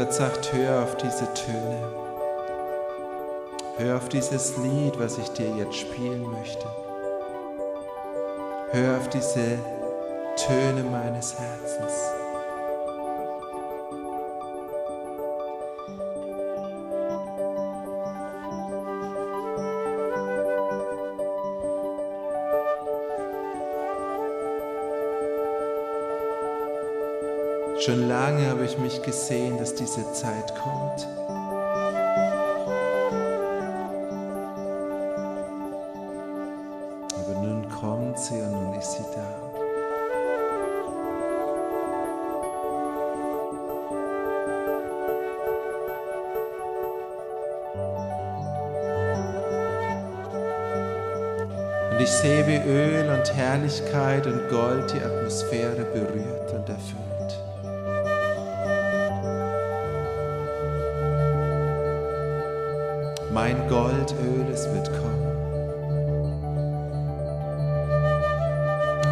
Gott sagt, hör auf diese Töne. Hör auf dieses Lied, was ich dir jetzt spielen möchte. Hör auf diese Töne meines Herzens. Ich mich gesehen, dass diese Zeit kommt. Aber nun kommt sie und nun ist sie da. Und ich sehe, wie Öl und Herrlichkeit und Gold die Atmosphäre berührt und erfüllt. Mein Goldöl, es wird kommen.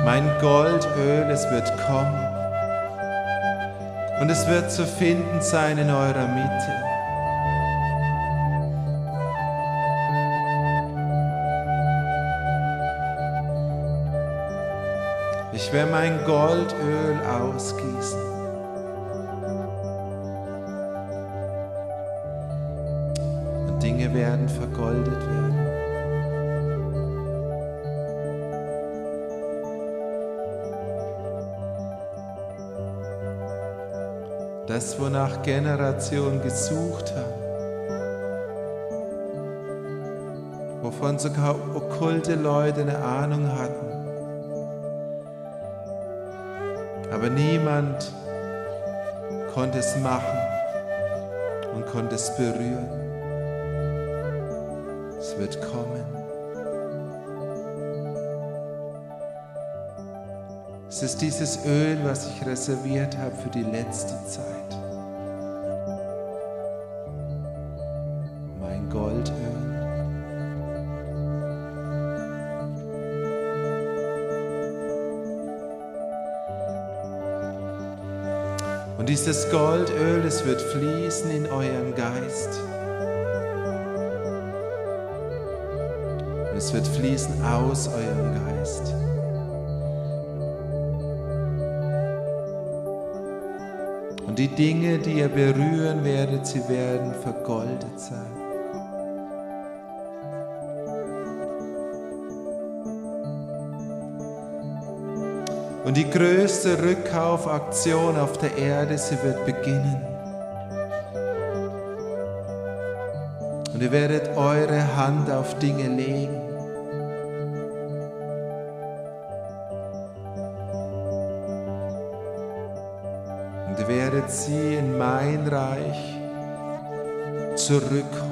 Mein Goldöl, es wird kommen. Und es wird zu finden sein in eurer Mitte. Ich werde mein Goldöl ausgießen. Das, wonach Generationen gesucht haben. Wovon sogar okkulte Leute eine Ahnung hatten. Aber niemand konnte es machen und konnte es berühren. Es wird kommen. Es ist dieses Öl, was ich reserviert habe für die letzte Zeit. Dieses Goldöl, es wird fließen in euren Geist. Es wird fließen aus eurem Geist. Und die Dinge, die ihr berühren werdet, sie werden vergoldet sein. Und die größte Rückkaufaktion auf der Erde, sie wird beginnen. Und ihr werdet eure Hand auf Dinge legen. Und ihr werdet sie in mein Reich zurückholen.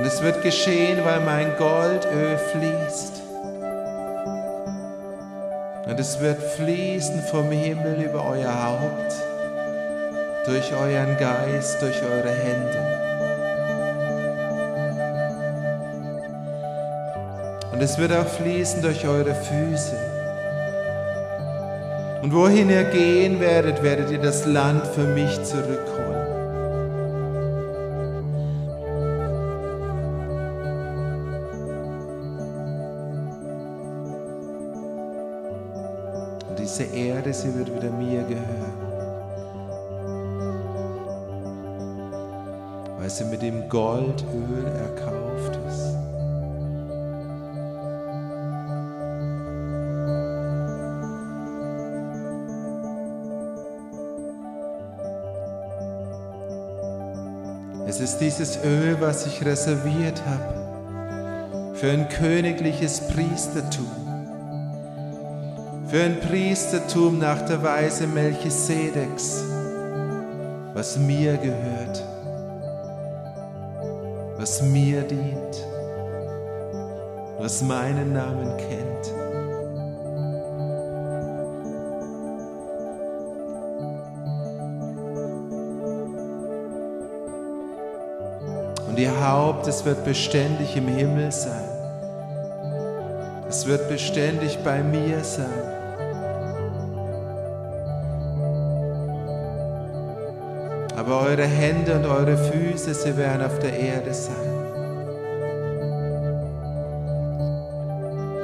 Und es wird geschehen, weil mein Goldöl fließt. Und es wird fließen vom Himmel über euer Haupt, durch euren Geist, durch eure Hände. Und es wird auch fließen durch eure Füße. Und wohin ihr gehen werdet, werdet ihr das Land für mich zurückholen. Erde, sie wird wieder mir gehören. Weil sie mit dem Goldöl erkauft ist. Es ist dieses Öl, was ich reserviert habe für ein königliches Priestertum. Für ein Priestertum nach der Weise Melchisedeks, was mir gehört, was mir dient, was meinen Namen kennt. Und ihr Haupt, es wird beständig im Himmel sein. Es wird beständig bei mir sein. Aber eure Hände und eure Füße, sie werden auf der Erde sein.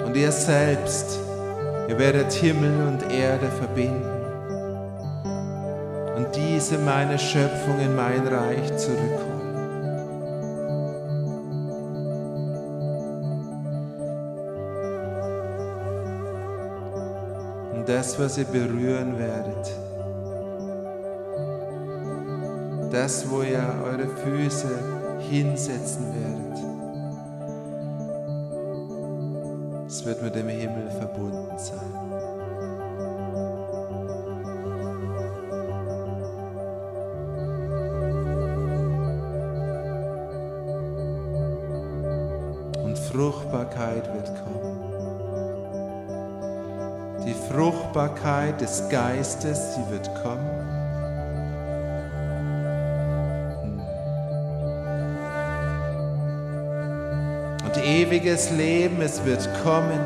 Und ihr selbst, ihr werdet Himmel und Erde verbinden und diese meine Schöpfung in mein Reich zurückholen. Und das, was ihr berühren werdet, das, wo ihr eure Füße hinsetzen werdet, es wird mit dem Himmel verbunden sein. Und Fruchtbarkeit wird kommen. Die Fruchtbarkeit des Geistes, sie wird kommen. Ewiges Leben, es wird kommen.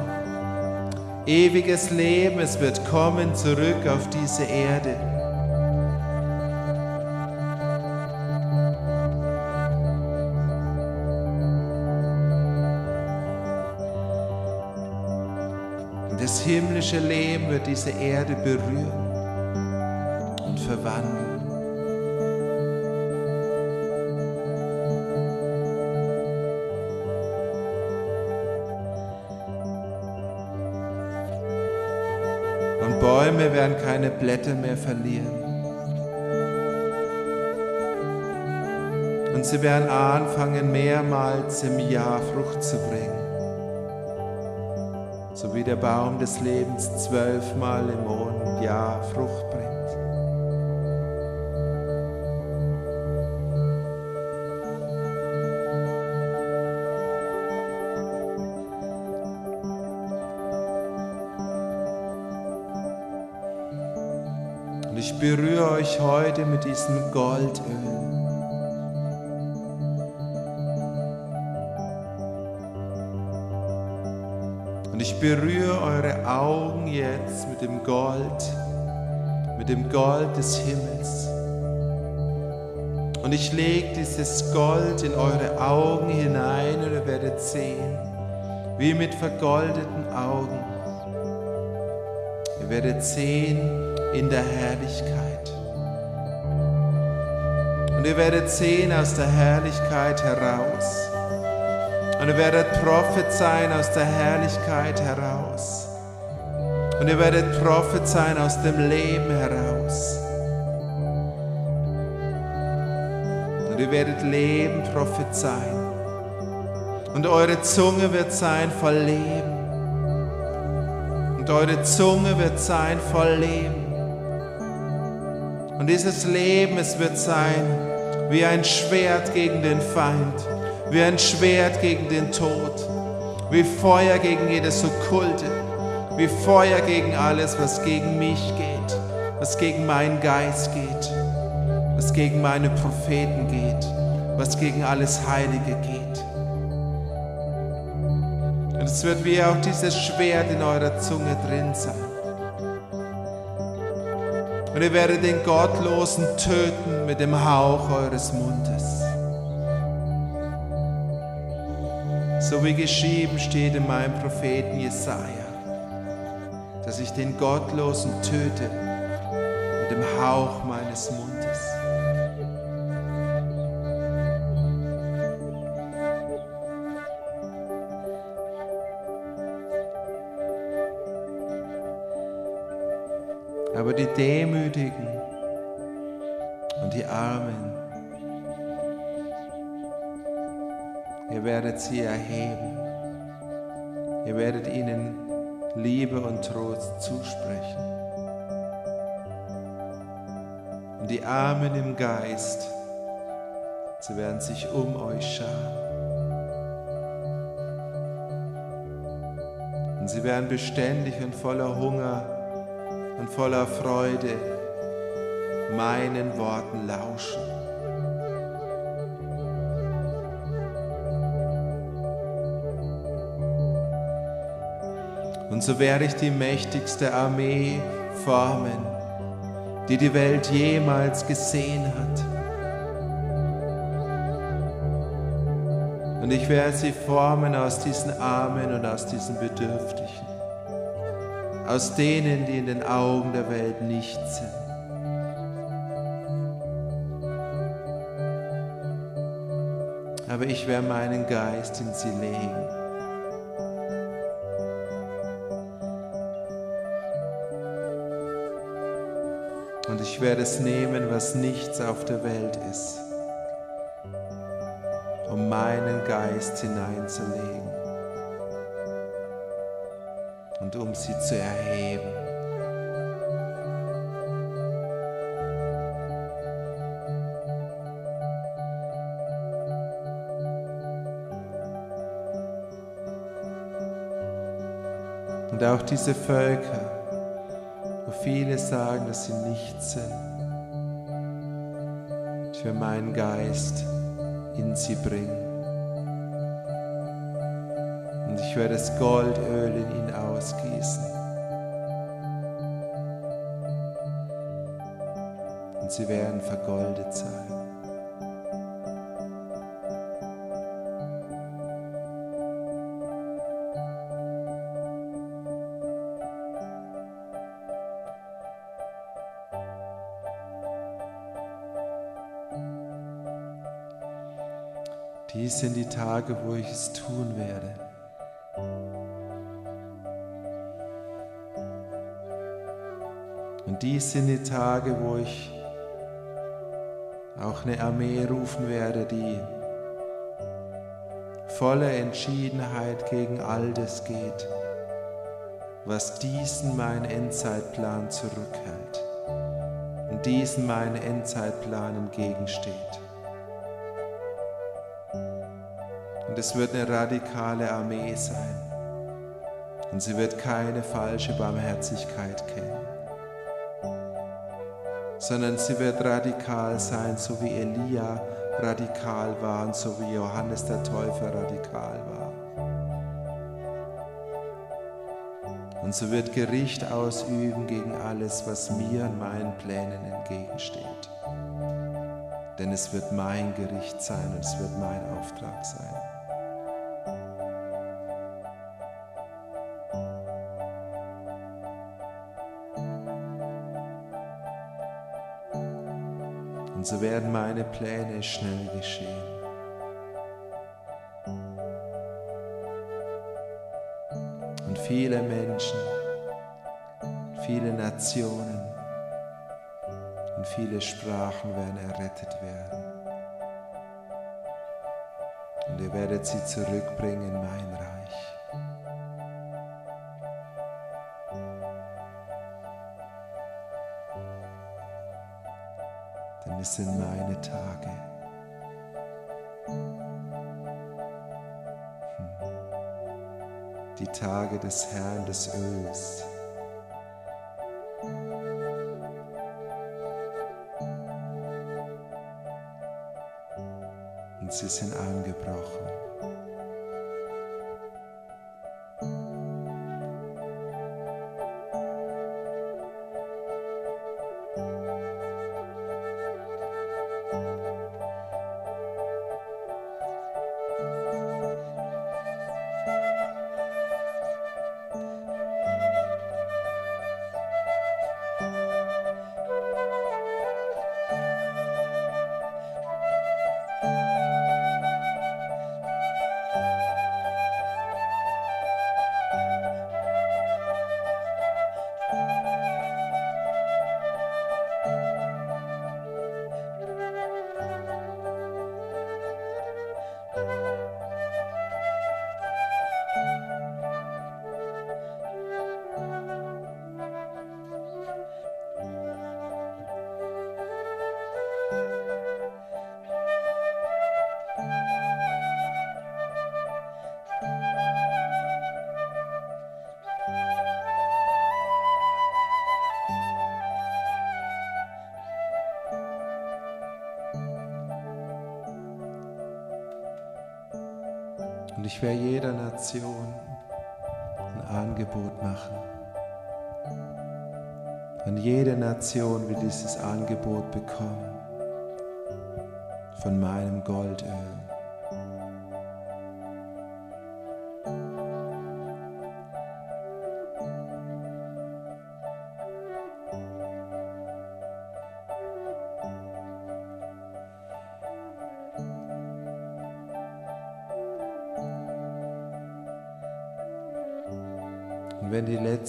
Ewiges Leben, es wird kommen zurück auf diese Erde. Und das himmlische Leben wird diese Erde berühren und verwandeln. Bäume werden keine Blätter mehr verlieren. Und sie werden anfangen, mehrmals im Jahr Frucht zu bringen. So wie der Baum des Lebens zwölfmal im Monat Jahr Frucht bringt. Euch heute mit diesem Goldöl. Und ich berühre eure Augen jetzt mit dem Gold, mit dem Gold des Himmels. Und ich lege dieses Gold in eure Augen hinein und ihr werdet sehen, wie mit vergoldeten Augen. Ihr werdet sehen in der Herrlichkeit. Und ihr werdet sehen aus der Herrlichkeit heraus. Und ihr werdet prophezeien aus der Herrlichkeit heraus. Und ihr werdet prophezeien aus dem Leben heraus. Und ihr werdet Leben prophezeien. Und eure Zunge wird sein voll Leben. Und eure Zunge wird sein voll Leben. Und dieses Leben, es wird sein wie ein Schwert gegen den Feind. Wie ein Schwert gegen den Tod, wie Feuer gegen jedes Okkulte, wie Feuer gegen alles, was gegen mich geht, was gegen meinen Geist geht, was gegen meine Propheten geht, was gegen alles Heilige geht. Und es wird wie auch dieses Schwert in eurer Zunge drin sein. Und ihr werdet den Gottlosen töten mit dem Hauch eures Mundes. so wie geschrieben steht in meinem Propheten Jesaja, dass ich den Gottlosen töte mit dem Hauch meines Mundes. Aber die Demütigen und die Armen, Ihr werdet sie erheben. Ihr werdet ihnen Liebe und Trost zusprechen. Und die Armen im Geist, sie werden sich um euch scharen. Und sie werden beständig und voller Hunger und voller Freude meinen Worten lauschen. Und so werde ich die mächtigste Armee formen, die die Welt jemals gesehen hat. Und ich werde sie formen aus diesen Armen und aus diesen Bedürftigen, aus denen, die in den Augen der Welt nicht sind. Aber ich werde meinen Geist in sie legen. Und ich werde es nehmen, was nichts auf der Welt ist um meinen Geist hineinzulegen und um sie zu erheben. Und auch diese Völker, wo viele sagen, dass sie nichts sind, für meinen Geist in sie bringen. Und ich werde das Goldöl in ihn ausgießen. Und sie werden vergoldet sein. Dies sind die Tage, wo ich es tun werde. Dies sind die Tage, wo ich auch eine Armee rufen werde, die voller Entschiedenheit gegen all das geht, was diesen meinen Endzeitplan zurückhält und diesen meinen Endzeitplan entgegensteht. Und es wird eine radikale Armee sein. Und sie wird keine falsche Barmherzigkeit kennen, sondern sie wird radikal sein, so wie Elia radikal war und so wie Johannes der Täufer radikal war. Und so wird Gericht ausüben gegen alles, was mir und meinen Plänen entgegensteht. Denn es wird mein Gericht sein und es wird mein Auftrag sein. So werden meine Pläne schnell geschehen. Und viele Menschen, viele Nationen und viele Sprachen werden errettet werden. Und ihr werdet sie zurückbringen in mein Reich. Es sind meine Tage. Die Tage des Herrn des Öls. Und sie sind angebrochen. Und ich werde jeder Nation und Angebot machen. Und jede Nation will dieses Angebot bekommen von meinem Goldöl.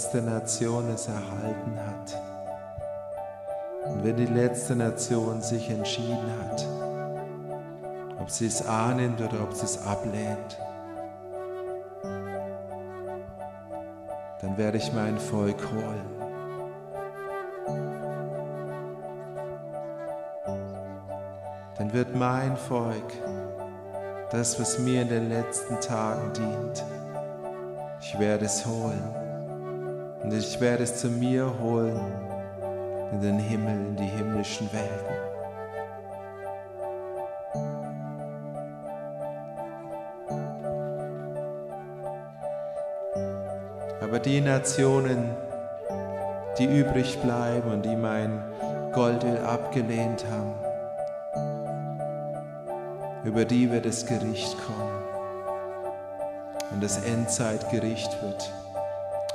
Letzte Nation es erhalten hat, und wenn die letzte Nation sich entschieden hat, ob sie es annimmt oder ob sie es ablehnt, dann werde ich mein Volk holen. Dann wird mein Volk das, was mir in den letzten Tagen dient, ich werde es holen. Und ich werde es zu mir holen in den Himmel, in die himmlischen Welten. Aber die Nationen, die übrig bleiben und die mein Goldöl abgelehnt haben, über die wird das Gericht kommen. Und das Endzeitgericht wird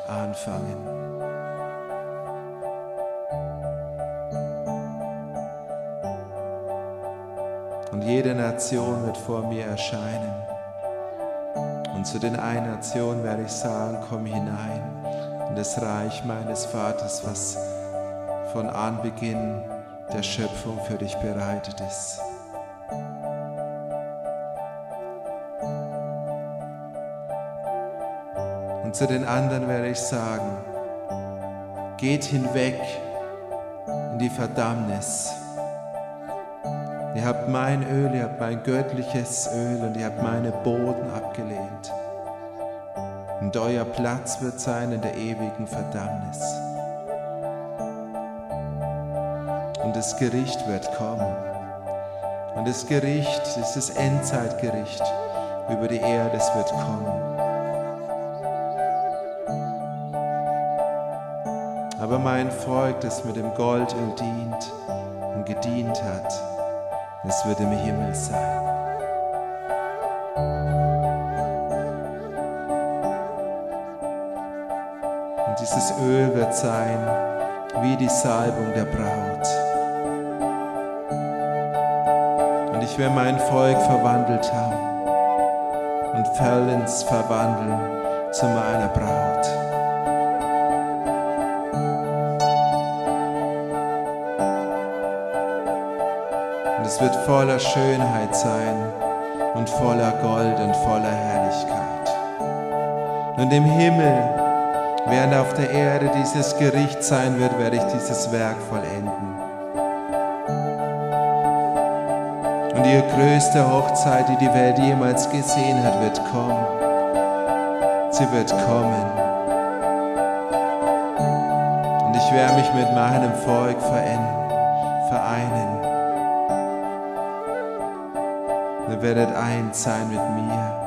anfangen. Und jede Nation wird vor mir erscheinen. Und zu den einen Nationen werde ich sagen, komm hinein in das Reich meines Vaters, was von Anbeginn der Schöpfung für dich bereitet ist. Zu den anderen werde ich sagen, geht hinweg in die Verdammnis. Ihr habt mein Öl, ihr habt mein göttliches Öl und ihr habt meine Boden abgelehnt. Und euer Platz wird sein in der ewigen Verdammnis. Und das Gericht wird kommen. Und das Gericht ist das Endzeitgericht über die Erde, es wird kommen. Aber mein Volk, das mit dem Goldöl dient und gedient hat, es wird im Himmel sein. Und dieses Öl wird sein wie die Salbung der Braut. Und ich werde mein Volk verwandelt haben und vollends verwandeln zu meiner Braut. Es wird voller Schönheit sein und voller Gold und voller Herrlichkeit. Und im Himmel, während auf der Erde dieses Gericht sein wird, werde ich dieses Werk vollenden. Und die größte Hochzeit, die die Welt jemals gesehen hat, wird kommen. Sie wird kommen. Und ich werde mich mit meinem Volk vereinen. Ihr werdet eins sein mit mir.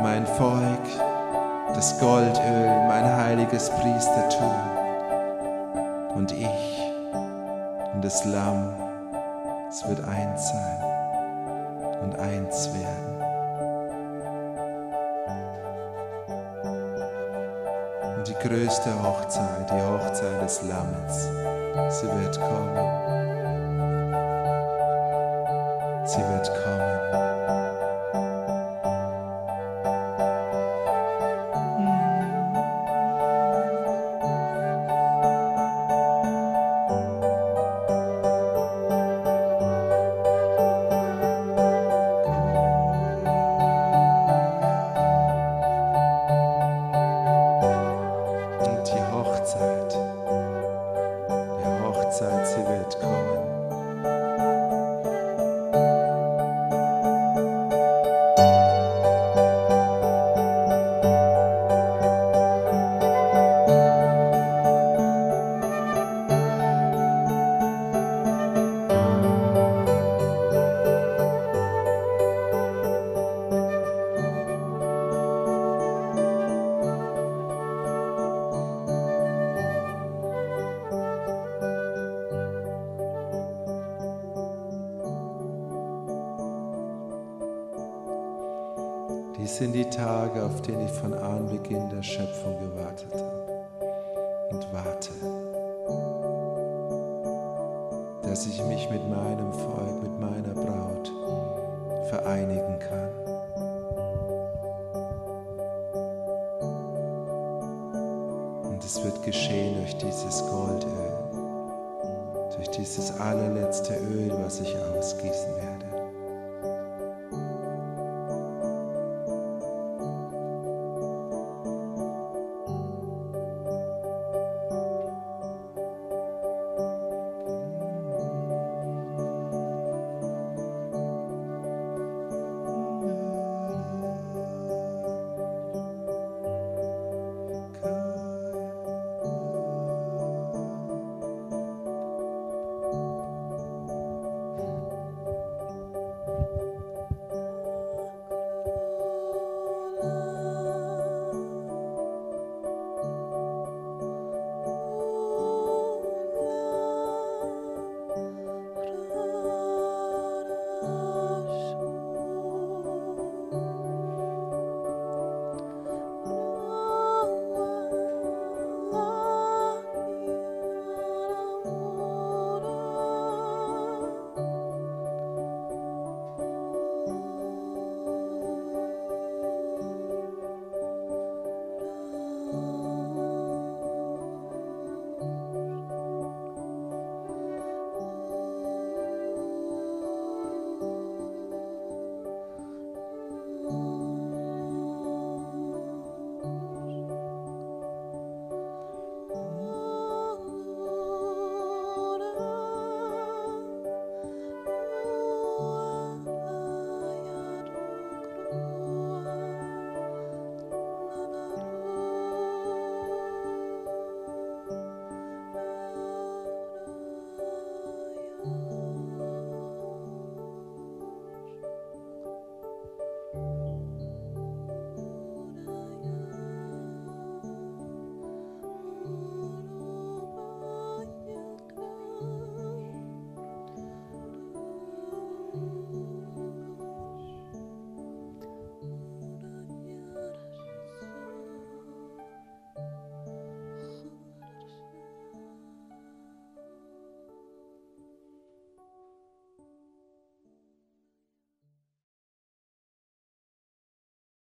Mein Volk, das Goldöl, mein heiliges Priestertum und ich und das Lamm, es wird eins sein und eins werden. Und die größte Hochzeit, die Hochzeit des Lammes, sie wird kommen. Sind die Tage, auf denen ich von Anbeginn der Schöpfung gewartet habe und warte, dass ich mich mit meinem Volk, mit meiner Braut vereinigen kann. Und es wird geschehen durch dieses Goldöl, durch dieses allerletzte Öl, was ich ausgießen werde.